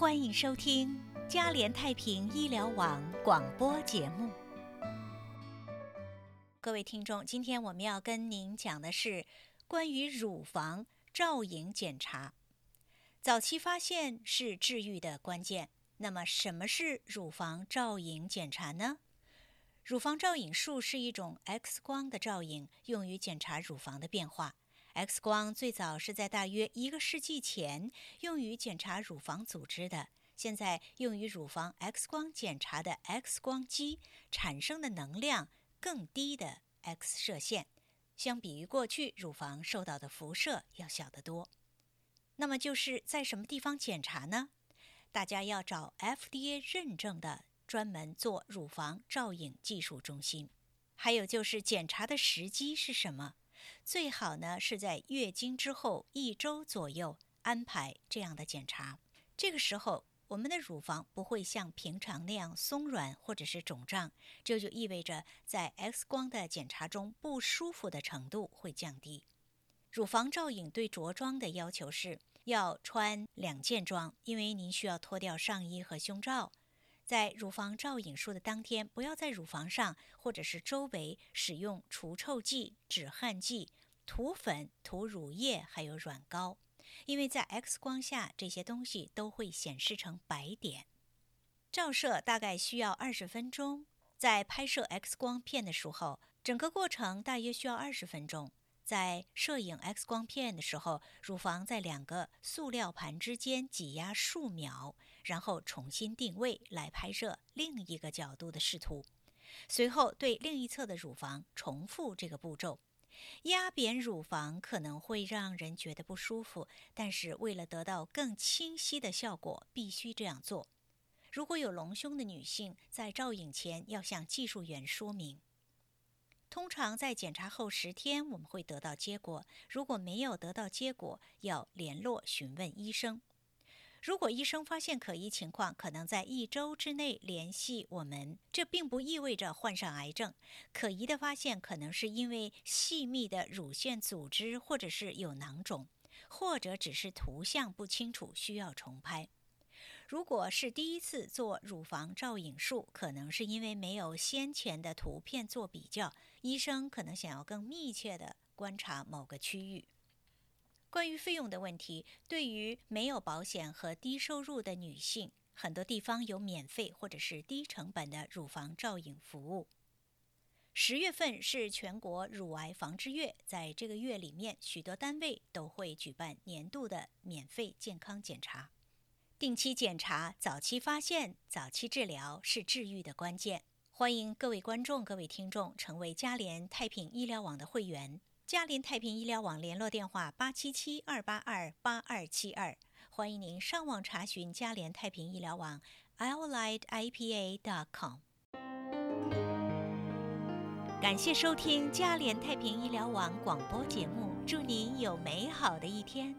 欢迎收听嘉联太平医疗网广播节目。各位听众，今天我们要跟您讲的是关于乳房照影检查。早期发现是治愈的关键。那么，什么是乳房照影检查呢？乳房照影术是一种 X 光的照影，用于检查乳房的变化。X 光最早是在大约一个世纪前用于检查乳房组织的。现在用于乳房 X 光检查的 X 光机产生的能量更低的 X 射线，相比于过去乳房受到的辐射要小得多。那么就是在什么地方检查呢？大家要找 FDA 认证的专门做乳房照影技术中心。还有就是检查的时机是什么？最好呢是在月经之后一周左右安排这样的检查。这个时候，我们的乳房不会像平常那样松软或者是肿胀，这就意味着在 X 光的检查中不舒服的程度会降低。乳房照影对着装的要求是要穿两件装，因为您需要脱掉上衣和胸罩。在乳房照影术的当天，不要在乳房上或者是周围使用除臭剂、止汗剂、涂粉、涂乳液，还有软膏，因为在 X 光下这些东西都会显示成白点。照射大概需要二十分钟，在拍摄 X 光片的时候，整个过程大约需要二十分钟。在摄影 X 光片的时候，乳房在两个塑料盘之间挤压数秒，然后重新定位来拍摄另一个角度的视图。随后对另一侧的乳房重复这个步骤。压扁乳房可能会让人觉得不舒服，但是为了得到更清晰的效果，必须这样做。如果有隆胸的女性，在照影前要向技术员说明。通常在检查后十天，我们会得到结果。如果没有得到结果，要联络询问医生。如果医生发现可疑情况，可能在一周之内联系我们。这并不意味着患上癌症。可疑的发现可能是因为细密的乳腺组织，或者是有囊肿，或者只是图像不清楚，需要重拍。如果是第一次做乳房照影术，可能是因为没有先前的图片做比较，医生可能想要更密切的观察某个区域。关于费用的问题，对于没有保险和低收入的女性，很多地方有免费或者是低成本的乳房照影服务。十月份是全国乳癌防治月，在这个月里面，许多单位都会举办年度的免费健康检查。定期检查、早期发现、早期治疗是治愈的关键。欢迎各位观众、各位听众成为嘉联太平医疗网的会员。嘉联太平医疗网联络电话：八七七二八二八二七二。欢迎您上网查询嘉联太平医疗网，aliedipa.com。感谢收听嘉联太平医疗网广播节目，祝您有美好的一天。